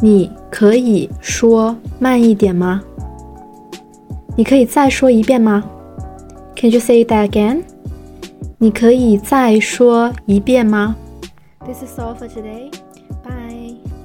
你可以说慢一点吗？你可以再说一遍吗？Can you say that again？你可以再说一遍吗？This is all for today. Bye.